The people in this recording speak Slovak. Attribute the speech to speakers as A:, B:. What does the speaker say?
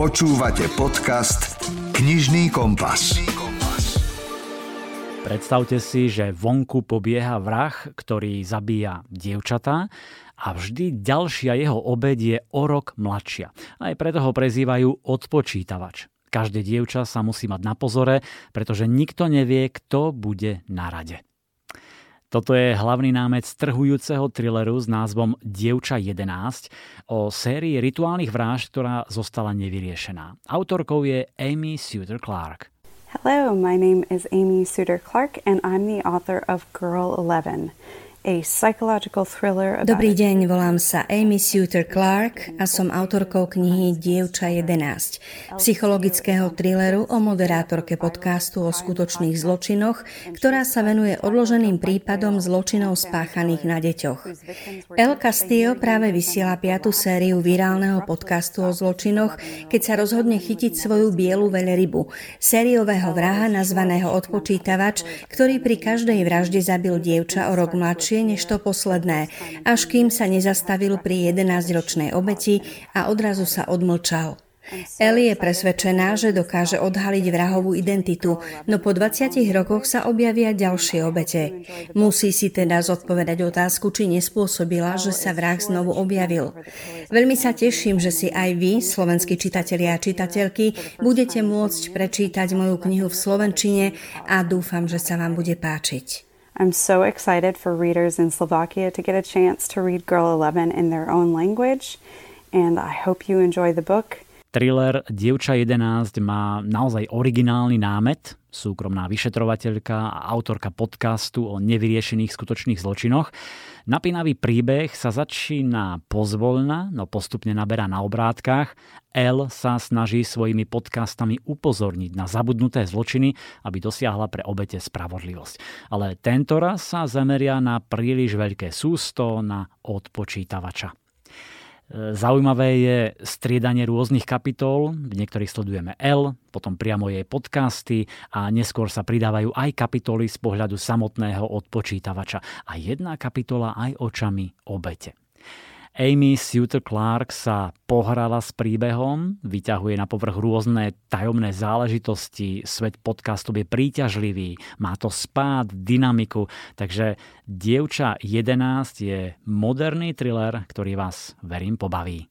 A: Počúvate podcast Knižný kompas.
B: Predstavte si, že vonku pobieha vrah, ktorý zabíja dievčatá a vždy ďalšia jeho obed je o rok mladšia. Aj preto ho prezývajú odpočítavač. Každé dievča sa musí mať na pozore, pretože nikto nevie, kto bude na rade. Toto je hlavný námec trhujúceho thrilleru s názvom Dievča 11 o sérii rituálnych vražd, ktorá zostala nevyriešená. Autorkou je Amy Suter Clark.
C: Hello, my name is Amy Suter Clark and I'm the author of Girl 11.
D: Dobrý deň, volám sa Amy Suter Clark a som autorkou knihy Dievča 11, psychologického thrilleru o moderátorke podcastu o skutočných zločinoch, ktorá sa venuje odloženým prípadom zločinov spáchaných na deťoch. El Castillo práve vysiela piatu sériu virálneho podcastu o zločinoch, keď sa rozhodne chytiť svoju bielu veľrybu, sériového vraha nazvaného odpočítavač, ktorý pri každej vražde zabil dievča o rok mladšie ďalšie než to posledné, až kým sa nezastavil pri 11-ročnej obeti a odrazu sa odmlčal. Ellie je presvedčená, že dokáže odhaliť vrahovú identitu, no po 20 rokoch sa objavia ďalšie obete. Musí si teda zodpovedať otázku, či nespôsobila, že sa vrah znovu objavil. Veľmi sa teším, že si aj vy, slovenskí čitatelia a čitateľky, budete môcť prečítať moju knihu v slovenčine a dúfam, že sa vám bude páčiť.
C: I'm so excited for readers in Slovakia to get a chance to read Girl 11 in their own language, and I hope you enjoy the book.
B: Thriller Dievča 11 má naozaj originálny námet, súkromná vyšetrovateľka a autorka podcastu o nevyriešených skutočných zločinoch. Napínavý príbeh sa začína pozvolna, no postupne naberá na obrátkach. L sa snaží svojimi podcastami upozorniť na zabudnuté zločiny, aby dosiahla pre obete spravodlivosť. Ale tento raz sa zameria na príliš veľké sústo, na odpočítavača. Zaujímavé je striedanie rôznych kapitol, v niektorých sledujeme L, potom priamo jej podcasty a neskôr sa pridávajú aj kapitoly z pohľadu samotného odpočítavača a jedna kapitola aj očami obete. Amy Suter Clark sa pohrala s príbehom, vyťahuje na povrch rôzne tajomné záležitosti, svet podcastu je príťažlivý, má to spád, dynamiku, takže Dievča 11 je moderný thriller, ktorý vás, verím, pobaví.